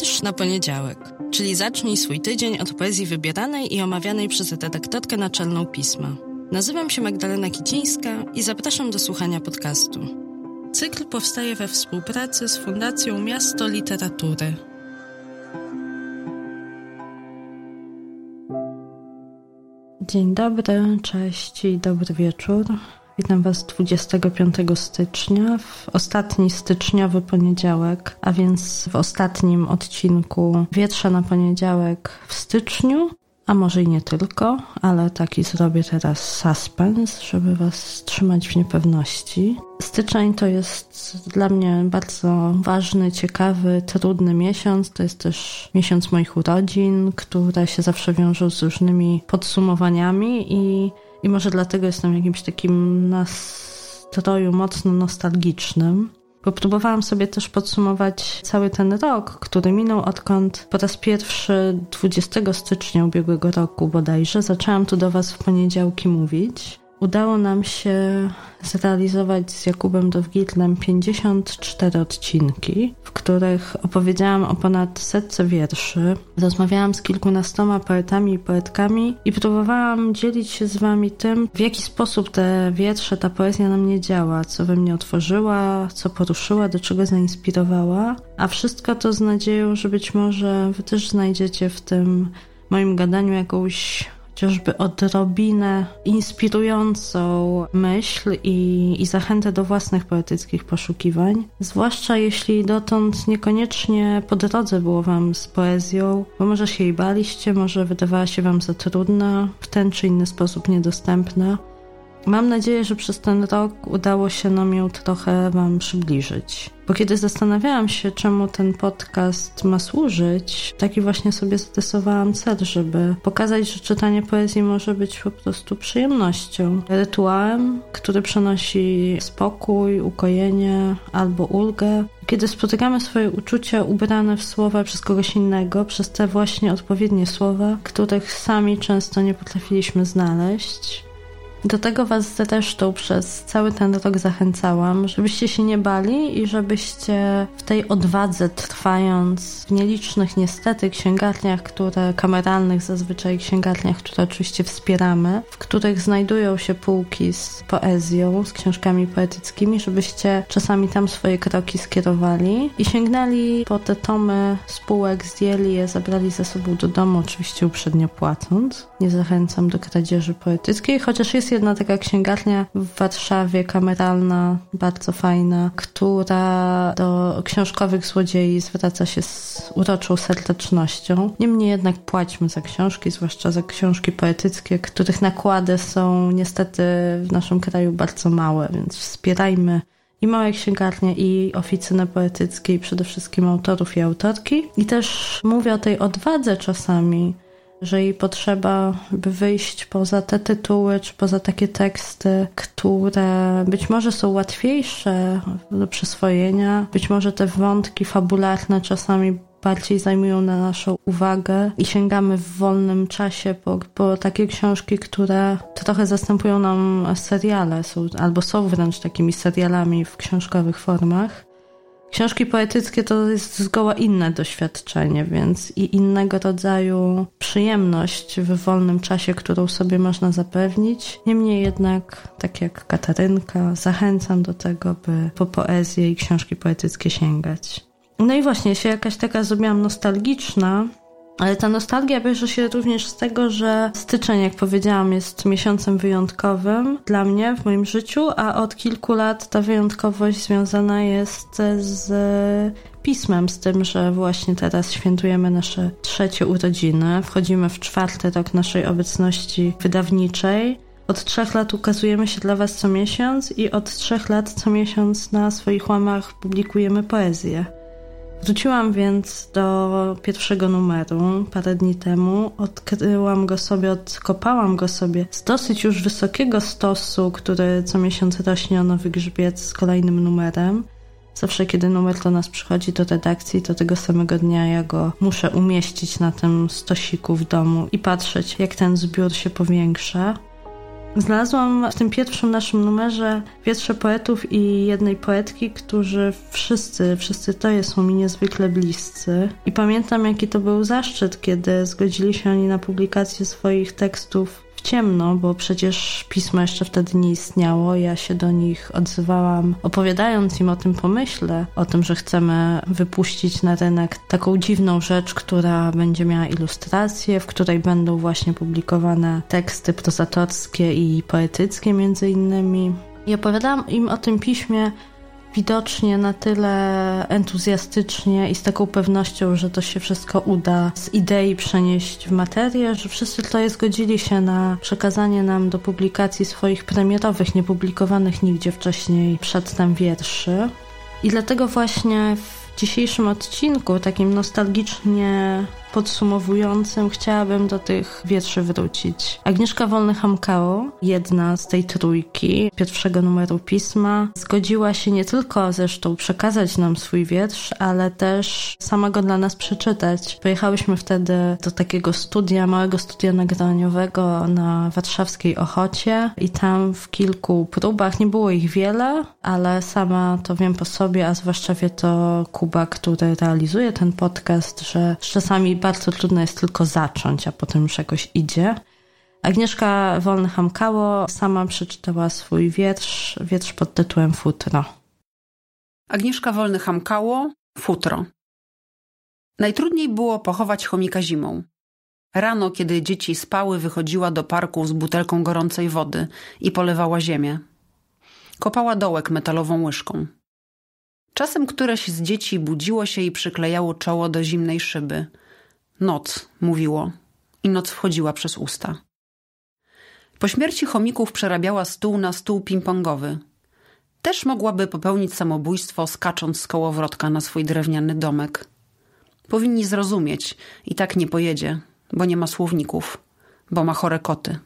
Wiersz na poniedziałek, czyli zacznij swój tydzień od poezji wybieranej i omawianej przez redaktorkę naczelną pisma. Nazywam się Magdalena Kicińska i zapraszam do słuchania podcastu. Cykl powstaje we współpracy z Fundacją Miasto Literatury. Dzień dobry, cześć i dobry wieczór. Witam Was 25 stycznia, w ostatni styczniowy poniedziałek, a więc w ostatnim odcinku Wietrza na poniedziałek w styczniu, a może i nie tylko, ale taki zrobię teraz suspens, żeby Was trzymać w niepewności. Styczeń to jest dla mnie bardzo ważny, ciekawy, trudny miesiąc. To jest też miesiąc moich urodzin, które się zawsze wiążą z różnymi podsumowaniami i i może dlatego jestem w jakimś takim nastroju mocno nostalgicznym. Bo próbowałam sobie też podsumować cały ten rok, który minął, odkąd po raz pierwszy 20 stycznia ubiegłego roku bodajże zaczęłam tu do Was w poniedziałki mówić udało nam się zrealizować z Jakubem Dowgitlem 54 odcinki, w których opowiedziałam o ponad setce wierszy. Rozmawiałam z kilkunastoma poetami i poetkami i próbowałam dzielić się z wami tym, w jaki sposób te wiersze, ta poezja na mnie działa, co we mnie otworzyła, co poruszyła, do czego zainspirowała, a wszystko to z nadzieją, że być może wy też znajdziecie w tym moim gadaniu jakąś chociażby odrobinę inspirującą myśl i, i zachętę do własnych poetyckich poszukiwań. Zwłaszcza jeśli dotąd niekoniecznie po drodze było wam z poezją, bo może się jej baliście, może wydawała się wam za trudna, w ten czy inny sposób niedostępna. Mam nadzieję, że przez ten rok udało się nam ją trochę Wam przybliżyć. Bo kiedy zastanawiałam się, czemu ten podcast ma służyć, taki właśnie sobie zadesowałam cel, żeby pokazać, że czytanie poezji może być po prostu przyjemnością, rytuałem, który przynosi spokój, ukojenie albo ulgę. Kiedy spotykamy swoje uczucia ubrane w słowa przez kogoś innego, przez te właśnie odpowiednie słowa, których sami często nie potrafiliśmy znaleźć, do tego Was zresztą przez cały ten rok zachęcałam, żebyście się nie bali i żebyście w tej odwadze trwając w nielicznych niestety księgarniach, które kameralnych zazwyczaj księgarniach, które oczywiście wspieramy, w których znajdują się półki z poezją, z książkami poetyckimi, żebyście czasami tam swoje kroki skierowali i sięgnęli po te tomy spółek, zdjęli je, zabrali ze sobą do domu, oczywiście uprzednio płacąc. Nie zachęcam do kradzieży poetyckiej, chociaż jest jedna taka księgarnia w Warszawie, kameralna, bardzo fajna, która do książkowych złodziei zwraca się z uroczą serdecznością. Niemniej jednak płaćmy za książki, zwłaszcza za książki poetyckie, których nakłady są niestety w naszym kraju bardzo małe, więc wspierajmy i małe księgarnie, i oficyny poetyckie, i przede wszystkim autorów i autorki. I też mówię o tej odwadze czasami, że jej potrzeba, by wyjść poza te tytuły, czy poza takie teksty, które być może są łatwiejsze do przyswojenia, być może te wątki fabularne czasami bardziej zajmują na naszą uwagę i sięgamy w wolnym czasie po, po takie książki, które trochę zastępują nam seriale, są, albo są wręcz takimi serialami w książkowych formach. Książki poetyckie to jest zgoła inne doświadczenie, więc i innego rodzaju przyjemność w wolnym czasie, którą sobie można zapewnić. Niemniej jednak, tak jak Katarynka, zachęcam do tego, by po poezję i książki poetyckie sięgać. No i właśnie się jakaś taka zrobiłam nostalgiczna, ale ta nostalgia bierze się również z tego, że styczeń, jak powiedziałam, jest miesiącem wyjątkowym dla mnie w moim życiu, a od kilku lat ta wyjątkowość związana jest z pismem, z tym, że właśnie teraz świętujemy nasze trzecie urodziny. Wchodzimy w czwarty rok naszej obecności wydawniczej. Od trzech lat ukazujemy się dla Was co miesiąc i od trzech lat co miesiąc na swoich łamach publikujemy poezję. Wróciłam więc do pierwszego numeru parę dni temu. Odkryłam go sobie, odkopałam go sobie z dosyć już wysokiego stosu, który co miesiąc rośnie o nowy grzbiet z kolejnym numerem. Zawsze, kiedy numer do nas przychodzi do redakcji, to tego samego dnia ja go muszę umieścić na tym stosiku w domu i patrzeć, jak ten zbiór się powiększa. Znalazłam w tym pierwszym naszym numerze wiersze poetów i jednej poetki, którzy wszyscy, wszyscy to są mi niezwykle bliscy. I pamiętam, jaki to był zaszczyt, kiedy zgodzili się oni na publikację swoich tekstów ciemno, bo przecież pismo jeszcze wtedy nie istniało. Ja się do nich odzywałam, opowiadając im o tym pomyśle, o tym, że chcemy wypuścić na rynek taką dziwną rzecz, która będzie miała ilustracje, w której będą właśnie publikowane teksty prozatorskie i poetyckie między innymi. I opowiadałam im o tym piśmie widocznie na tyle entuzjastycznie i z taką pewnością, że to się wszystko uda z idei przenieść w materię, że wszyscy tutaj zgodzili się na przekazanie nam do publikacji swoich premierowych, niepublikowanych nigdzie wcześniej przedtem wierszy. I dlatego właśnie w dzisiejszym odcinku, takim nostalgicznie podsumowującym chciałabym do tych wierszy wrócić. Agnieszka Wolny-Hamkało, jedna z tej trójki pierwszego numeru pisma, zgodziła się nie tylko zresztą przekazać nam swój wiersz, ale też samego dla nas przeczytać. Pojechałyśmy wtedy do takiego studia, małego studia nagraniowego na warszawskiej Ochocie i tam w kilku próbach, nie było ich wiele, ale sama to wiem po sobie, a zwłaszcza wie to Kuba, który realizuje ten podcast, że czasami bardzo trudno jest tylko zacząć, a potem już jakoś idzie. Agnieszka Wolny-Hamkało sama przeczytała swój wiersz, wiersz pod tytułem Futro. Agnieszka Wolny-Hamkało, Futro. Najtrudniej było pochować chomika zimą. Rano, kiedy dzieci spały, wychodziła do parku z butelką gorącej wody i polewała ziemię. Kopała dołek metalową łyżką. Czasem któreś z dzieci budziło się i przyklejało czoło do zimnej szyby – Noc, mówiło, i noc wchodziła przez usta. Po śmierci chomików przerabiała stół na stół ping-pongowy. Też mogłaby popełnić samobójstwo, skacząc z kołowrotka na swój drewniany domek. Powinni zrozumieć, i tak nie pojedzie, bo nie ma słowników, bo ma chore koty.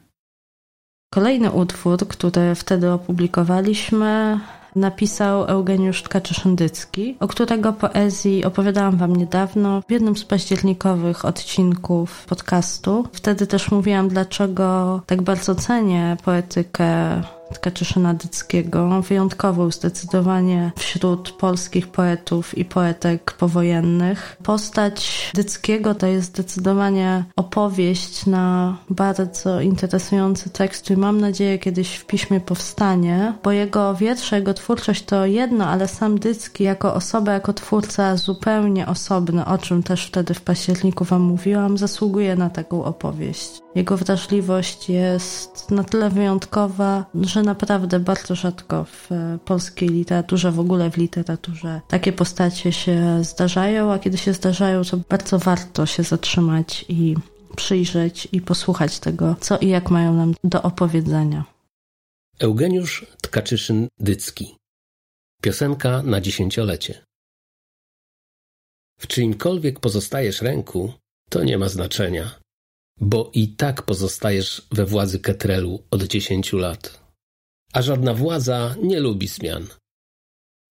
Kolejny utwór, który wtedy opublikowaliśmy, napisał Eugeniusz Tkaczysz-Szyndycki, o którego poezji opowiadałam wam niedawno w jednym z październikowych odcinków podcastu. Wtedy też mówiłam, dlaczego tak bardzo cenię poetykę Tkaczyszyna Dyckiego, wyjątkową zdecydowanie wśród polskich poetów i poetek powojennych. Postać Dyckiego to jest zdecydowanie opowieść na bardzo interesujący tekst, który mam nadzieję kiedyś w piśmie powstanie, bo jego wiersze, jego twórczość to jedno, ale sam Dycki jako osoba, jako twórca zupełnie osobny, o czym też wtedy w październiku wam mówiłam, zasługuje na taką opowieść. Jego wrażliwość jest na tyle wyjątkowa, że naprawdę bardzo rzadko w polskiej literaturze, w ogóle w literaturze, takie postacie się zdarzają, a kiedy się zdarzają, to bardzo warto się zatrzymać i przyjrzeć i posłuchać tego, co i jak mają nam do opowiedzenia. Eugeniusz Tkaczyszyn-Dycki Piosenka na dziesięciolecie W czyimkolwiek pozostajesz ręku, to nie ma znaczenia bo i tak pozostajesz we władzy Ketrelu od dziesięciu lat. A żadna władza nie lubi zmian.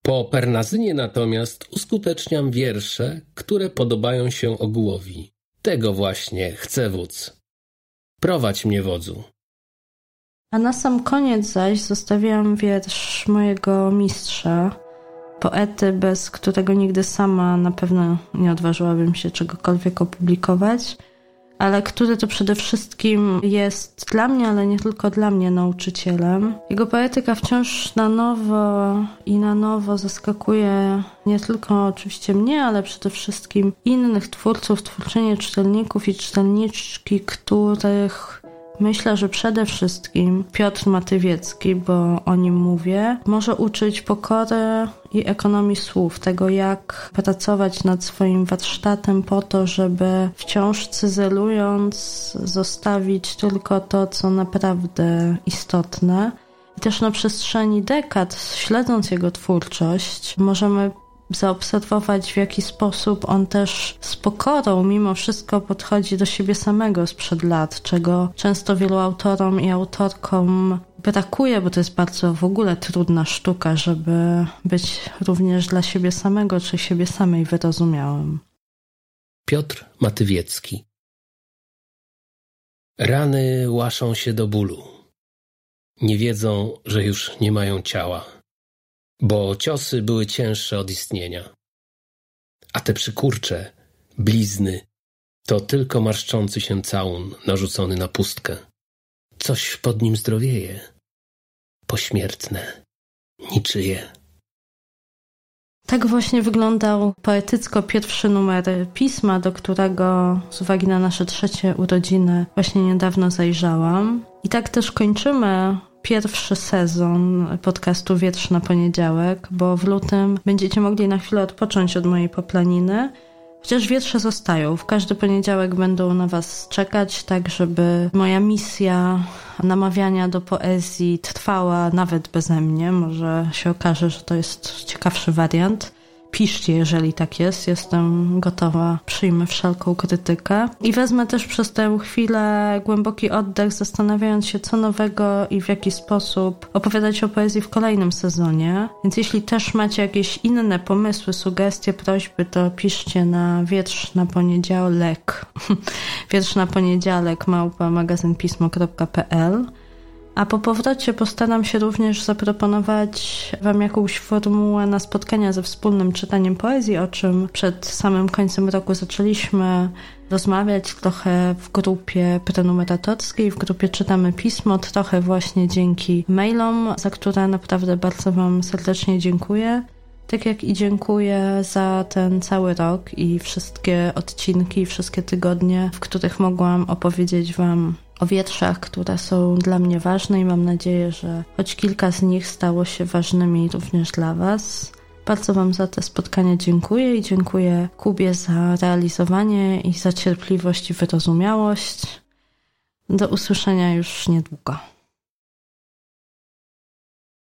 Po Pernazynie natomiast uskuteczniam wiersze, które podobają się ogółowi. Tego właśnie chce wódz. Prowadź mnie wodzu. A na sam koniec zaś zostawiam wiersz mojego mistrza, poety, bez którego nigdy sama na pewno nie odważyłabym się czegokolwiek opublikować – ale który to przede wszystkim jest dla mnie, ale nie tylko dla mnie nauczycielem. Jego poetyka wciąż na nowo i na nowo zaskakuje nie tylko oczywiście mnie, ale przede wszystkim innych twórców, twórczynie, czytelników i czytelniczki, których Myślę, że przede wszystkim Piotr Matywiecki, bo o nim mówię, może uczyć pokory i ekonomii słów, tego jak pracować nad swoim warsztatem po to, żeby wciąż cyzelując zostawić tylko to, co naprawdę istotne. I też na przestrzeni dekad, śledząc jego twórczość, możemy zaobserwować, w jaki sposób on też z pokorą mimo wszystko podchodzi do siebie samego sprzed lat, czego często wielu autorom i autorkom brakuje, bo to jest bardzo w ogóle trudna sztuka, żeby być również dla siebie samego czy siebie samej wyrozumiałym. Piotr Matywiecki Rany łaszą się do bólu. nie wiedzą, że już nie mają ciała, bo ciosy były cięższe od istnienia. A te przykurcze, blizny, to tylko marszczący się całun narzucony na pustkę. Coś pod nim zdrowieje, pośmiertne, niczyje. Tak właśnie wyglądał poetycko pierwszy numer pisma, do którego z uwagi na nasze trzecie urodziny właśnie niedawno zajrzałam. I tak też kończymy pierwszy sezon podcastu Wietrz na poniedziałek, bo w lutym będziecie mogli na chwilę odpocząć od mojej poplaniny. Chociaż wietrze zostają, w każdy poniedziałek będą na Was czekać, tak żeby moja misja namawiania do poezji trwała nawet beze mnie. Może się okaże, że to jest ciekawszy wariant. Piszcie, jeżeli tak jest. Jestem gotowa, przyjmę wszelką krytykę. I wezmę też przez tę chwilę głęboki oddech, zastanawiając się, co nowego i w jaki sposób opowiadać o poezji w kolejnym sezonie. Więc jeśli też macie jakieś inne pomysły, sugestie, prośby, to piszcie na wietrz na poniedziałek. wietrz na poniedziałek małpa magazynpismo.pl a po powrocie postaram się również zaproponować Wam jakąś formułę na spotkania ze wspólnym czytaniem poezji, o czym przed samym końcem roku zaczęliśmy rozmawiać trochę w grupie prenumeratorskiej, w grupie Czytamy Pismo, trochę właśnie dzięki mailom, za które naprawdę bardzo Wam serdecznie dziękuję. Tak jak i dziękuję za ten cały rok i wszystkie odcinki, wszystkie tygodnie, w których mogłam opowiedzieć Wam o wietrzach, które są dla mnie ważne i mam nadzieję, że choć kilka z nich stało się ważnymi również dla Was. Bardzo Wam za te spotkania dziękuję i dziękuję Kubie za realizowanie i za cierpliwość i wyrozumiałość. Do usłyszenia już niedługo.